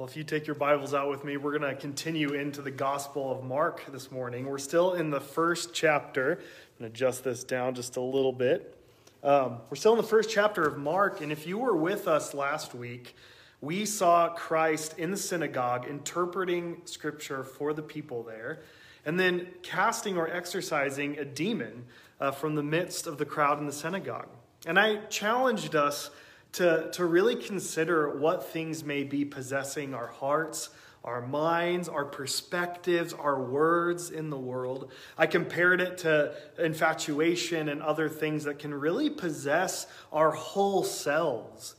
Well, if you take your Bibles out with me, we're going to continue into the Gospel of Mark this morning. We're still in the first chapter. I'm going to adjust this down just a little bit. Um, we're still in the first chapter of Mark, and if you were with us last week, we saw Christ in the synagogue interpreting scripture for the people there, and then casting or exorcising a demon uh, from the midst of the crowd in the synagogue. And I challenged us to, to really consider what things may be possessing our hearts, our minds, our perspectives, our words in the world. I compared it to infatuation and other things that can really possess our whole selves.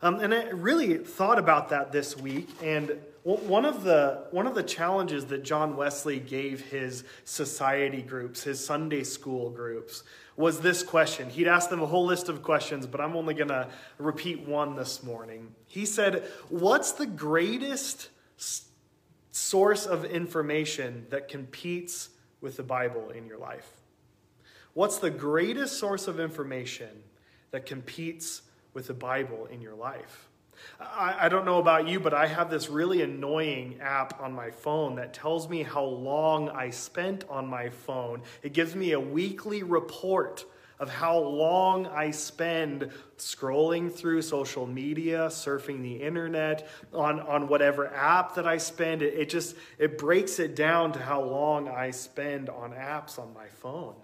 Um, and I really thought about that this week, and one of the one of the challenges that John Wesley gave his society groups, his Sunday school groups, was this question. He'd asked them a whole list of questions, but I'm only going to repeat one this morning. He said, "What's the greatest source of information that competes with the Bible in your life? What's the greatest source of information that competes with the Bible in your life?" I, I don't know about you, but I have this really annoying app on my phone that tells me how long I spent on my phone. It gives me a weekly report of how long I spend scrolling through social media, surfing the internet, on, on whatever app that I spend. It, it just it breaks it down to how long I spend on apps on my phone.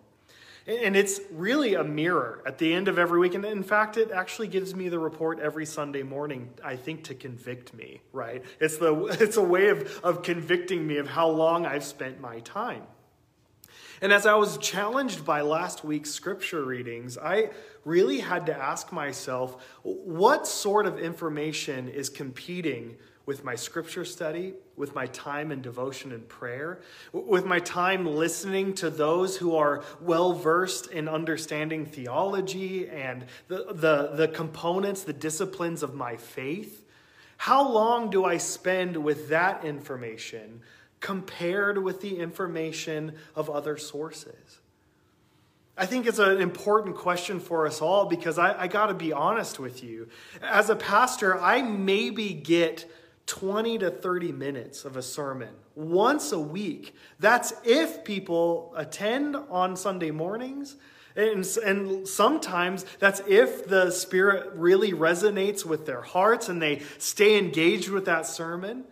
And it's really a mirror at the end of every week. And in fact, it actually gives me the report every Sunday morning, I think, to convict me, right? It's, the, it's a way of, of convicting me of how long I've spent my time. And as I was challenged by last week's scripture readings, I really had to ask myself what sort of information is competing with my scripture study, with my time in devotion and prayer, with my time listening to those who are well versed in understanding theology and the, the, the components, the disciplines of my faith. How long do I spend with that information compared with the information of other sources? I think it's an important question for us all because I, I got to be honest with you. As a pastor, I maybe get 20 to 30 minutes of a sermon once a week. That's if people attend on Sunday mornings. And, and sometimes that's if the Spirit really resonates with their hearts and they stay engaged with that sermon.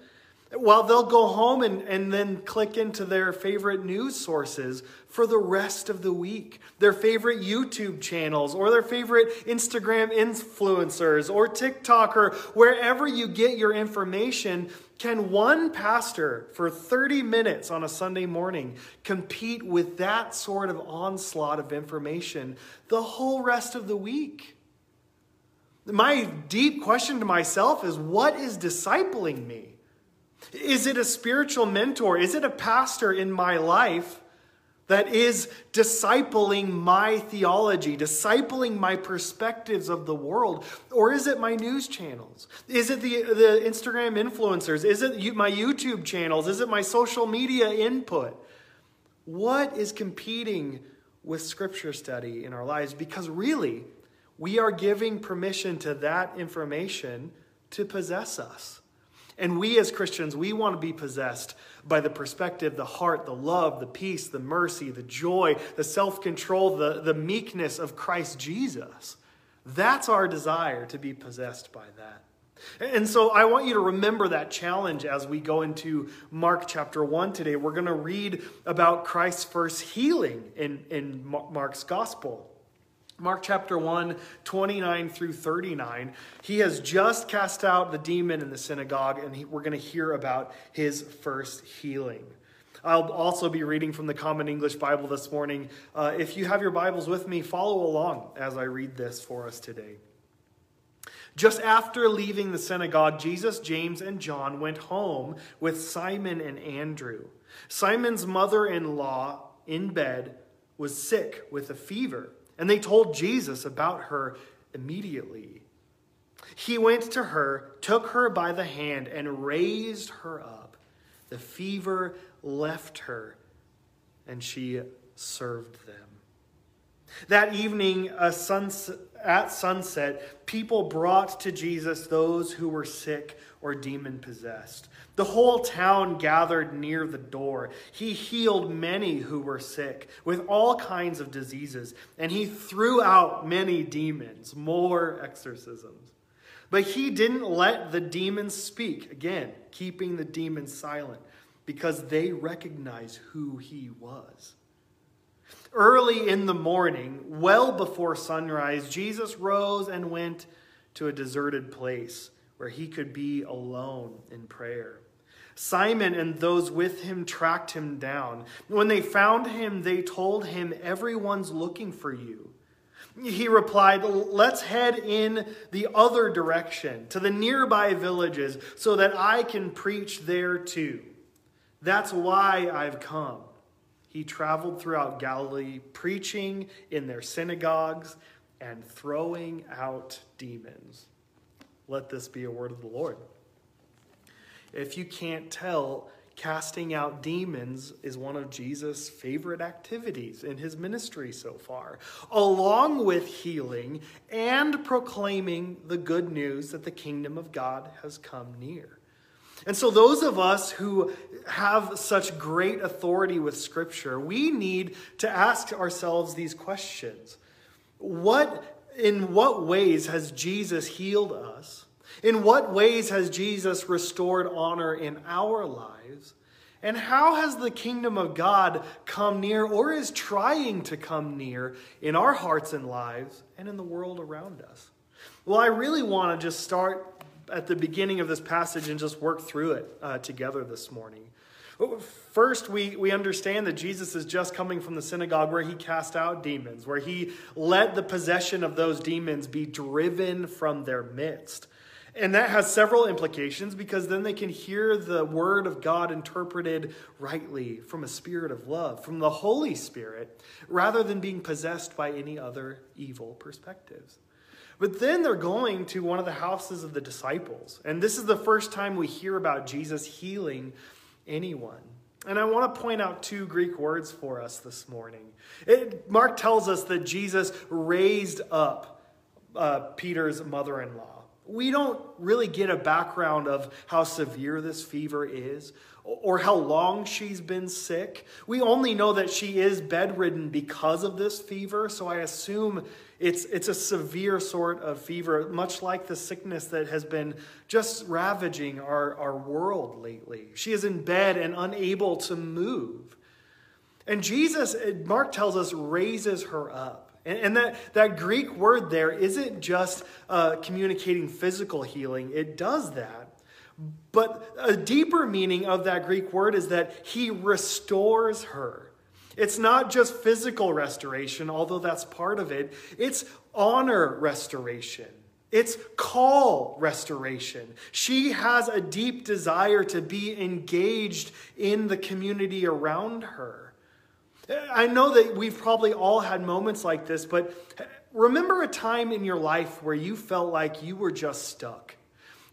Well, they'll go home and, and then click into their favorite news sources for the rest of the week, their favorite YouTube channels, or their favorite Instagram influencers, or TikTok, or wherever you get your information. Can one pastor for 30 minutes on a Sunday morning compete with that sort of onslaught of information the whole rest of the week? My deep question to myself is what is discipling me? Is it a spiritual mentor? Is it a pastor in my life that is discipling my theology, discipling my perspectives of the world? Or is it my news channels? Is it the, the Instagram influencers? Is it my YouTube channels? Is it my social media input? What is competing with scripture study in our lives? Because really, we are giving permission to that information to possess us. And we as Christians, we want to be possessed by the perspective, the heart, the love, the peace, the mercy, the joy, the self control, the, the meekness of Christ Jesus. That's our desire to be possessed by that. And so I want you to remember that challenge as we go into Mark chapter 1 today. We're going to read about Christ's first healing in, in Mark's gospel. Mark chapter 1, 29 through 39. He has just cast out the demon in the synagogue, and he, we're going to hear about his first healing. I'll also be reading from the Common English Bible this morning. Uh, if you have your Bibles with me, follow along as I read this for us today. Just after leaving the synagogue, Jesus, James, and John went home with Simon and Andrew. Simon's mother in law, in bed, was sick with a fever and they told Jesus about her immediately. He went to her, took her by the hand, and raised her up. The fever left her, and she served them. That evening, sunset, at sunset, people brought to Jesus those who were sick or demon possessed. The whole town gathered near the door. He healed many who were sick with all kinds of diseases, and he threw out many demons, more exorcisms. But he didn't let the demons speak, again, keeping the demons silent, because they recognized who he was. Early in the morning, well before sunrise, Jesus rose and went to a deserted place where he could be alone in prayer. Simon and those with him tracked him down. When they found him, they told him, Everyone's looking for you. He replied, Let's head in the other direction, to the nearby villages, so that I can preach there too. That's why I've come. He traveled throughout Galilee, preaching in their synagogues and throwing out demons. Let this be a word of the Lord. If you can't tell, casting out demons is one of Jesus' favorite activities in his ministry so far, along with healing and proclaiming the good news that the kingdom of God has come near. And so, those of us who have such great authority with Scripture, we need to ask ourselves these questions. What, in what ways has Jesus healed us? In what ways has Jesus restored honor in our lives? And how has the kingdom of God come near or is trying to come near in our hearts and lives and in the world around us? Well, I really want to just start at the beginning of this passage and just work through it uh, together this morning. First, we, we understand that Jesus is just coming from the synagogue where he cast out demons, where he let the possession of those demons be driven from their midst. And that has several implications because then they can hear the word of God interpreted rightly from a spirit of love, from the Holy Spirit, rather than being possessed by any other evil perspectives. But then they're going to one of the houses of the disciples. And this is the first time we hear about Jesus healing anyone. And I want to point out two Greek words for us this morning. It, Mark tells us that Jesus raised up uh, Peter's mother in law. We don't really get a background of how severe this fever is or how long she's been sick. We only know that she is bedridden because of this fever, so I assume it's, it's a severe sort of fever, much like the sickness that has been just ravaging our, our world lately. She is in bed and unable to move. And Jesus, Mark tells us, raises her up. And, and that, that Greek word there isn't just uh, communicating physical healing, it does that. But a deeper meaning of that Greek word is that he restores her. It's not just physical restoration, although that's part of it, it's honor restoration. It's call restoration. She has a deep desire to be engaged in the community around her. I know that we've probably all had moments like this, but remember a time in your life where you felt like you were just stuck.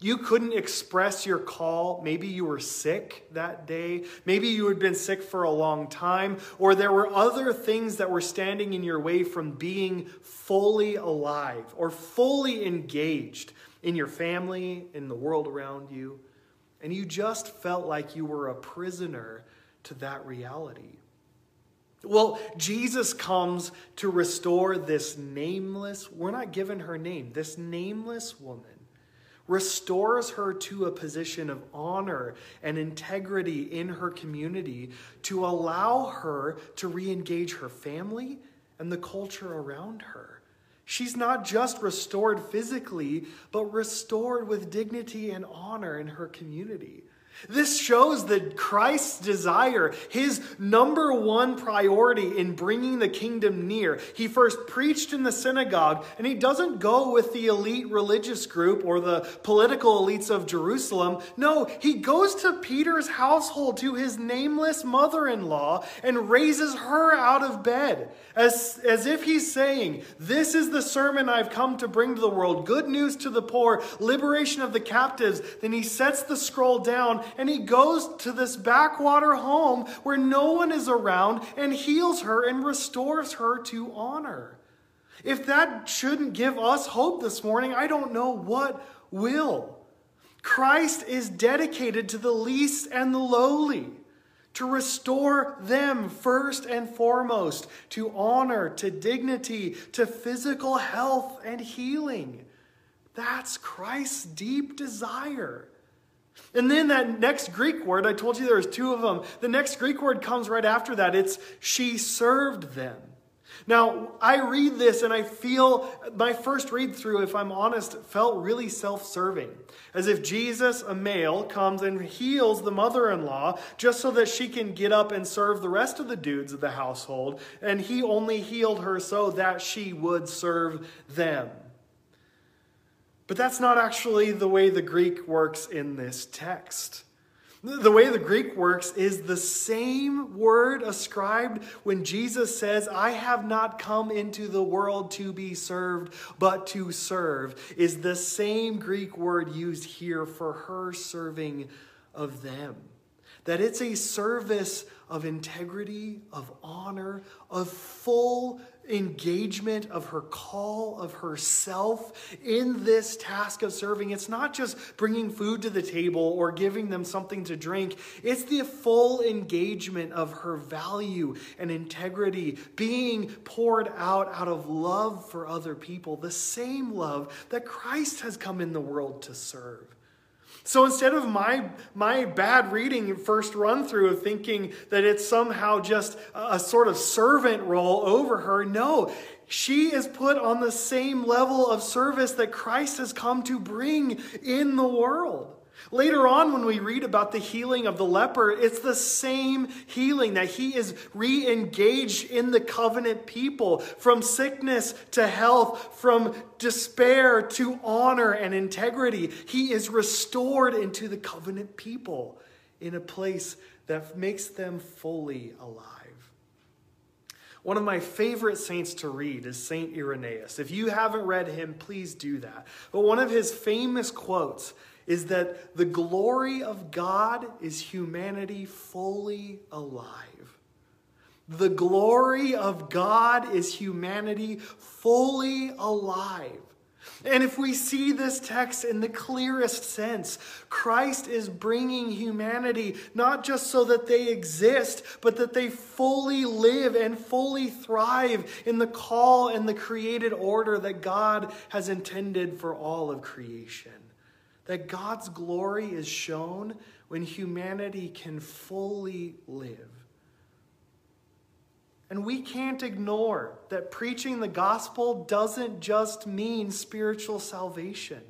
You couldn't express your call. Maybe you were sick that day. Maybe you had been sick for a long time, or there were other things that were standing in your way from being fully alive or fully engaged in your family, in the world around you. And you just felt like you were a prisoner to that reality. Well, Jesus comes to restore this nameless, we're not given her name, this nameless woman, restores her to a position of honor and integrity in her community to allow her to re engage her family and the culture around her. She's not just restored physically, but restored with dignity and honor in her community. This shows that Christ's desire, his number one priority in bringing the kingdom near. He first preached in the synagogue, and he doesn't go with the elite religious group or the political elites of Jerusalem. No, he goes to Peter's household, to his nameless mother in law, and raises her out of bed, as, as if he's saying, This is the sermon I've come to bring to the world good news to the poor, liberation of the captives. Then he sets the scroll down and he goes to this backwater home where no one is around and heals her and restores her to honor. If that shouldn't give us hope this morning, I don't know what will. Christ is dedicated to the least and the lowly, to restore them first and foremost, to honor, to dignity, to physical health and healing. That's Christ's deep desire. And then that next Greek word, I told you there was two of them. The next Greek word comes right after that. It's she served them. Now, I read this and I feel my first read through, if I'm honest, felt really self serving. As if Jesus, a male, comes and heals the mother in law just so that she can get up and serve the rest of the dudes of the household. And he only healed her so that she would serve them. But that's not actually the way the Greek works in this text. The way the Greek works is the same word ascribed when Jesus says, I have not come into the world to be served, but to serve, is the same Greek word used here for her serving of them. That it's a service of integrity, of honor, of full engagement of her call of herself in this task of serving. It's not just bringing food to the table or giving them something to drink, it's the full engagement of her value and integrity being poured out out of love for other people, the same love that Christ has come in the world to serve. So instead of my, my bad reading first run through of thinking that it's somehow just a, a sort of servant role over her, no, she is put on the same level of service that Christ has come to bring in the world. Later on, when we read about the healing of the leper, it's the same healing that he is re engaged in the covenant people from sickness to health, from despair to honor and integrity. He is restored into the covenant people in a place that makes them fully alive. One of my favorite saints to read is Saint Irenaeus. If you haven't read him, please do that. But one of his famous quotes is that the glory of God is humanity fully alive. The glory of God is humanity fully alive. And if we see this text in the clearest sense, Christ is bringing humanity not just so that they exist, but that they fully live and fully thrive in the call and the created order that God has intended for all of creation that God's glory is shown when humanity can fully live. And we can't ignore that preaching the gospel doesn't just mean spiritual salvation.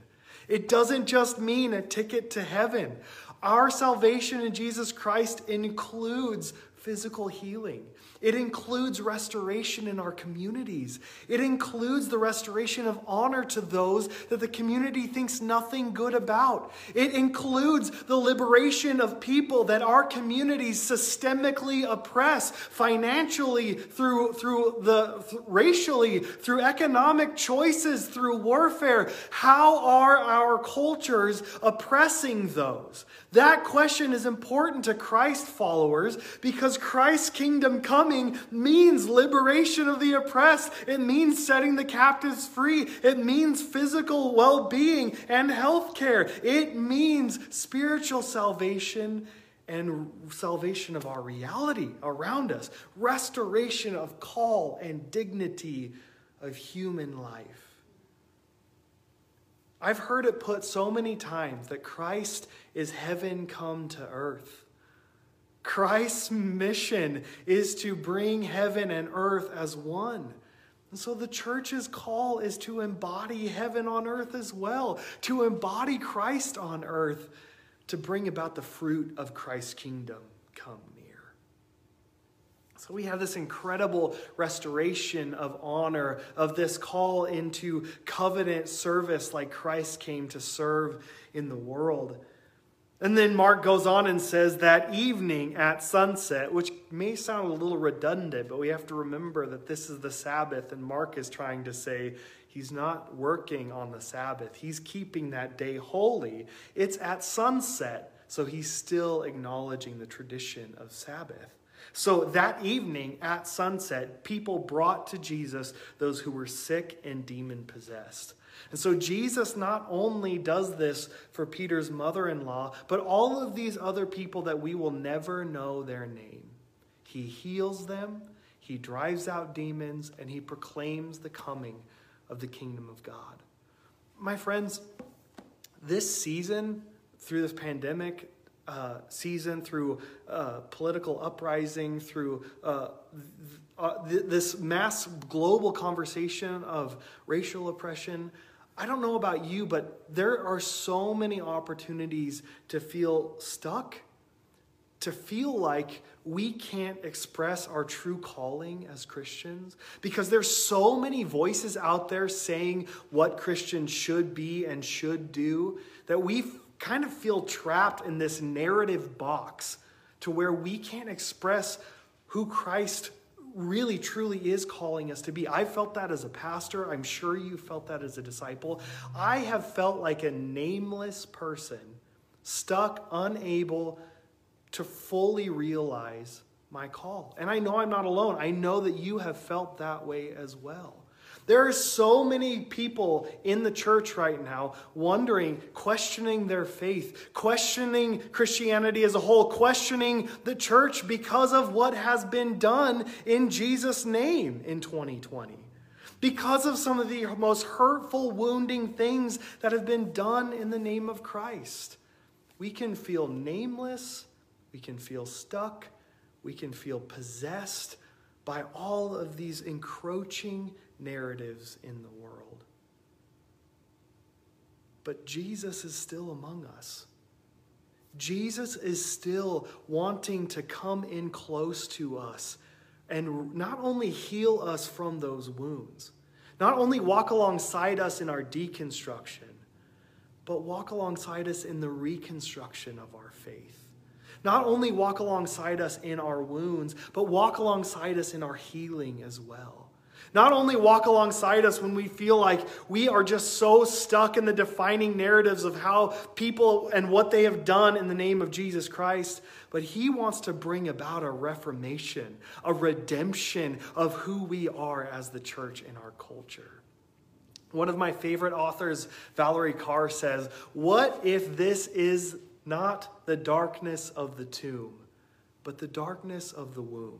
It doesn't just mean a ticket to heaven. Our salvation in Jesus Christ includes physical healing. It includes restoration in our communities. It includes the restoration of honor to those that the community thinks nothing good about. It includes the liberation of people that our communities systemically oppress financially, through, through the th- racially, through economic choices, through warfare. How are our cultures oppressing those? That question is important to Christ followers because Christ's kingdom coming means liberation of the oppressed. It means setting the captives free. It means physical well being and health care. It means spiritual salvation and salvation of our reality around us, restoration of call and dignity of human life. I've heard it put so many times that Christ is heaven come to earth. Christ's mission is to bring heaven and earth as one. And so the church's call is to embody heaven on earth as well, to embody Christ on earth, to bring about the fruit of Christ's kingdom come near. so we have this incredible restoration of honor, of this call into covenant service like Christ came to serve in the world. And then Mark goes on and says that evening at sunset, which may sound a little redundant, but we have to remember that this is the Sabbath, and Mark is trying to say he's not working on the Sabbath. He's keeping that day holy. It's at sunset So he's still acknowledging the tradition of Sabbath. So that evening at sunset, people brought to Jesus those who were sick and demon possessed. And so Jesus not only does this for Peter's mother in law, but all of these other people that we will never know their name. He heals them, he drives out demons, and he proclaims the coming of the kingdom of God. My friends, this season, through this pandemic, uh, season, through uh, political uprising, through uh, uh, th- this mass global conversation of racial oppression. I don't know about you, but there are so many opportunities to feel stuck, to feel like we can't express our true calling as Christians because there's so many voices out there saying what Christians should be and should do that we kind of feel trapped in this narrative box to where we can't express who Christ really truly is calling us to be. I felt that as a pastor. I'm sure you felt that as a disciple. I have felt like a nameless person, stuck, unable to fully realize my call. And I know I'm not alone. I know that you have felt that way as well. There are so many people in the church right now wondering, questioning their faith, questioning Christianity as a whole, questioning the church because of what has been done in Jesus' name in 2020. Because of some of the most hurtful, wounding things that have been done in the name of Christ. We can feel nameless, we can feel stuck, we can feel possessed by all of these encroaching narratives in the world. But Jesus is still among us. Jesus is still wanting to come in close to us and not only heal us from those wounds, not only walk alongside us in our deconstruction, but walk alongside us in the reconstruction of our faith. Not only walk alongside us in our wounds, but walk alongside us in our healing as well. Not only walk alongside us when we feel like we are just so stuck in the defining narratives of how people and what they have done in the name of Jesus Christ, but He wants to bring about a reformation, a redemption of who we are as the church in our culture. One of my favorite authors, Valarie Kaur, says, What if this is not the darkness of the tomb, but the darkness of the womb?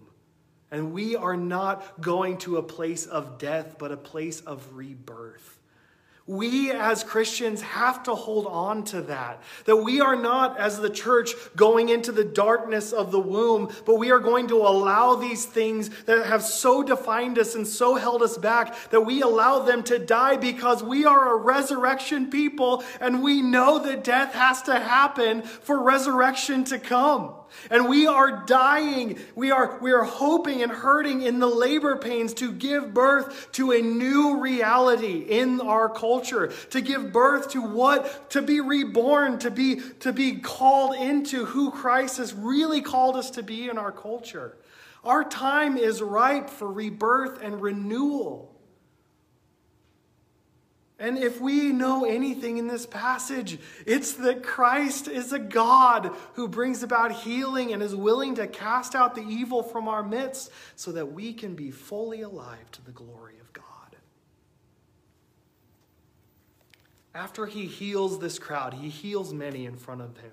And we are not going to a place of death, but a place of rebirth. We as Christians have to hold on to that. That we are not, as the church, going into the darkness of the womb, but we are going to allow these things that have so defined us and so held us back that we allow them to die because we are a resurrection people and we know that death has to happen for resurrection to come. And we are dying. We are, we are hoping and hurting in the labor pains to give birth to a new reality in our culture, to give birth to what, to be reborn, to be, to be called into who Christ has really called us to be in our culture. Our time is ripe for rebirth and renewal. And if we know anything in this passage, it's that Christ is a God who brings about healing and is willing to cast out the evil from our midst so that we can be fully alive to the glory of God. After he heals this crowd, he heals many in front of him.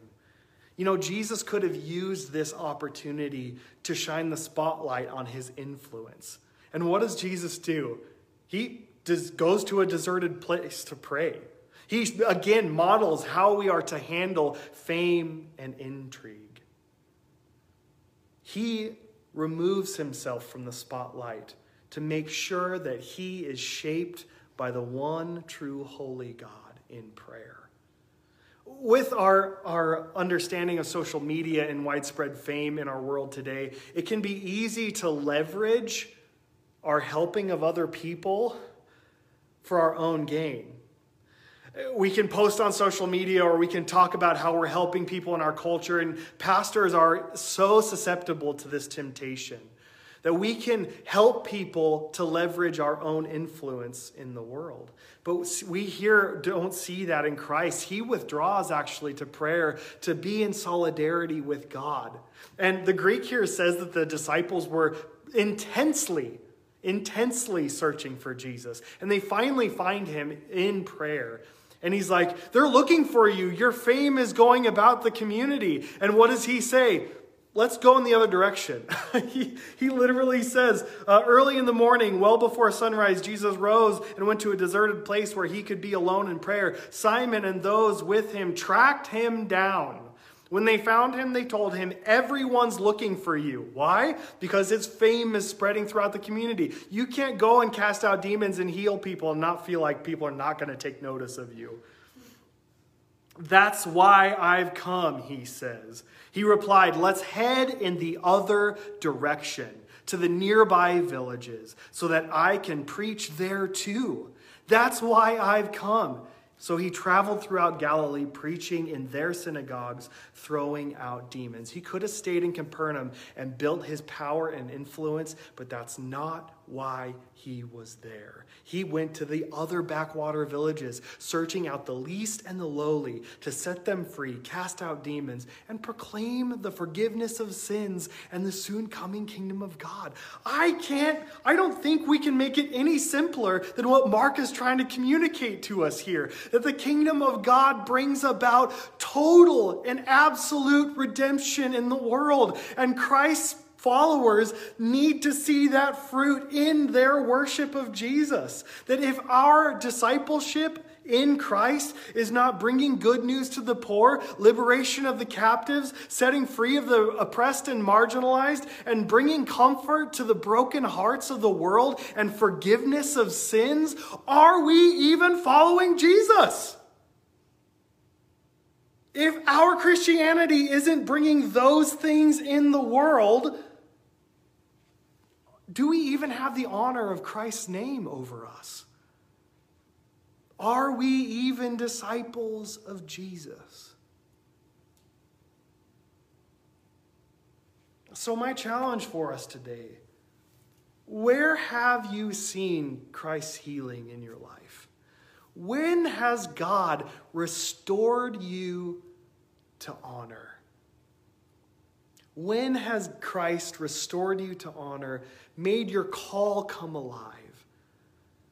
You know, Jesus could have used this opportunity to shine the spotlight on his influence. And what does Jesus do? He goes to a deserted place to pray. He again models how we are to handle fame and intrigue. He removes himself from the spotlight to make sure that he is shaped by the one true holy God in prayer. With our, our understanding of social media and widespread fame in our world today, it can be easy to leverage our helping of other people for our own gain. We can post on social media or we can talk about how we're helping people in our culture, and pastors are so susceptible to this temptation that we can help people to leverage our own influence in the world. But we here don't see that in Christ. He withdraws actually to prayer to be in solidarity with God. And the Greek here says that the disciples were intensely, intensely searching for Jesus. And they finally find him in prayer. And he's like, They're looking for you. Your fame is going about the community. And what does he say? Let's go in the other direction. he, he literally says, uh, early in the morning, well before sunrise, Jesus rose and went to a deserted place where he could be alone in prayer. Simon and those with him tracked him down. When they found him, they told him, Everyone's looking for you. Why? Because his fame is spreading throughout the community. You can't go and cast out demons and heal people and not feel like people are not going to take notice of you. That's why I've come, he says. He replied, Let's head in the other direction to the nearby villages so that I can preach there too. That's why I've come. So he traveled throughout Galilee, preaching in their synagogues, throwing out demons. He could have stayed in Capernaum and built his power and influence, but that's not why he was there. He went to the other backwater villages, searching out the least and the lowly to set them free, cast out demons, and proclaim the forgiveness of sins and the soon coming kingdom of God. I can't, I don't think we can make it any simpler than what Mark is trying to communicate to us here that the kingdom of God brings about total and absolute redemption in the world, and Christ's followers need to see that fruit in their worship of Jesus. That if our discipleship in Christ is not bringing good news to the poor, liberation of the captives, setting free of the oppressed and marginalized, and bringing comfort to the broken hearts of the world and forgiveness of sins, are we even following Jesus? If our Christianity isn't bringing those things in the world, do we even have the honor of Christ's name over us? Are we even disciples of Jesus? So, my challenge for us today where have you seen Christ's healing in your life? When has God restored you to honor? When has Christ restored you to honor, made your call come alive?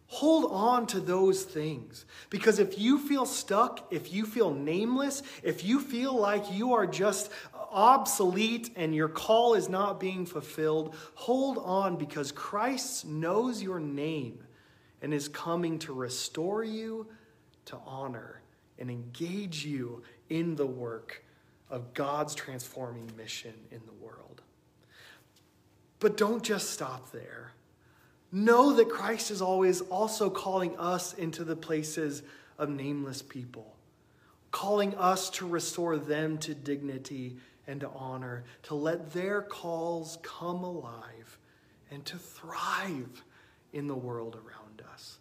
Hold on to those things. Because if you feel stuck, if you feel nameless, if you feel like you are just obsolete and your call is not being fulfilled, hold on because Christ knows your name and is coming to restore you to honor and engage you in the work of God's transforming mission in the world. But don't just stop there. Know that Christ is always also calling us into the places of nameless people, calling us to restore them to dignity and to honor, to let their calls come alive and to thrive in the world around us.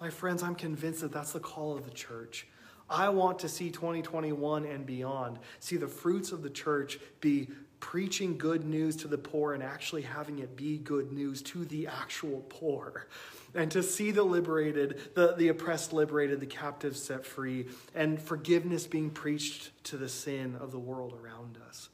My friends, I'm convinced that that's the call of the church. I want to see 2021 and beyond, see the fruits of the church be preaching good news to the poor and actually having it be good news to the actual poor. And to see the liberated, the, the oppressed liberated, the captives set free, and forgiveness being preached to the sin of the world around us.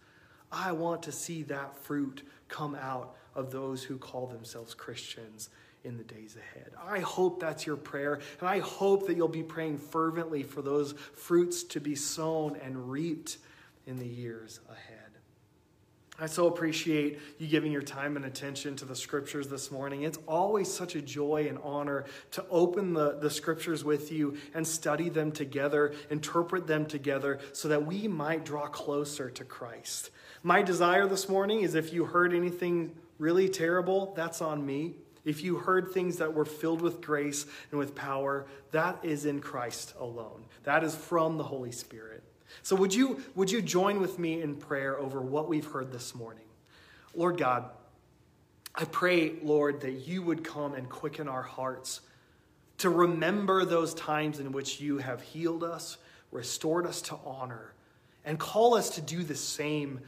I want to see that fruit come out of those who call themselves Christians in the days ahead. I hope that's your prayer, and I hope that you'll be praying fervently for those fruits to be sown and reaped in the years ahead. I so appreciate you giving your time and attention to the scriptures this morning. It's always such a joy and honor to open the, the scriptures with you and study them together, interpret them together, so that we might draw closer to Christ. My desire this morning is if you heard anything really terrible, that's on me. If you heard things that were filled with grace and with power, that is in Christ alone. That is from the Holy Spirit. So would you would you join with me in prayer over what we've heard this morning? Lord God, I pray, Lord, that you would come and quicken our hearts to remember those times in which you have healed us, restored us to honor, and call us to do the same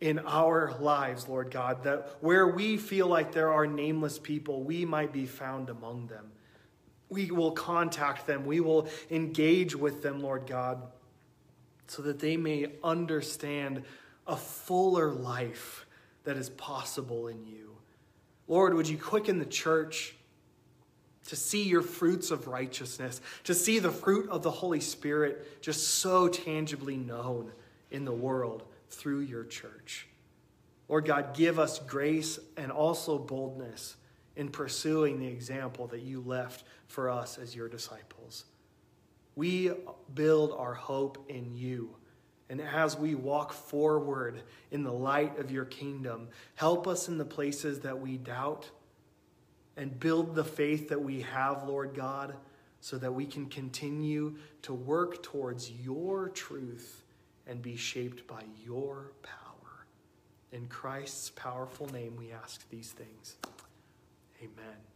in our lives, Lord God, that where we feel like there are nameless people, we might be found among them. We will contact them, we will engage with them, Lord God, so that they may understand a fuller life that is possible in you. Lord, would you quicken the church to see your fruits of righteousness, to see the fruit of the Holy Spirit just so tangibly known in the world through your church. Lord God, give us grace and also boldness in pursuing the example that you left for us as your disciples. We build our hope in you. And as we walk forward in the light of your kingdom, help us in the places that we doubt and build the faith that we have, Lord God, so that we can continue to work towards your truth and be shaped by your power. In Christ's powerful name, we ask these things. Amen.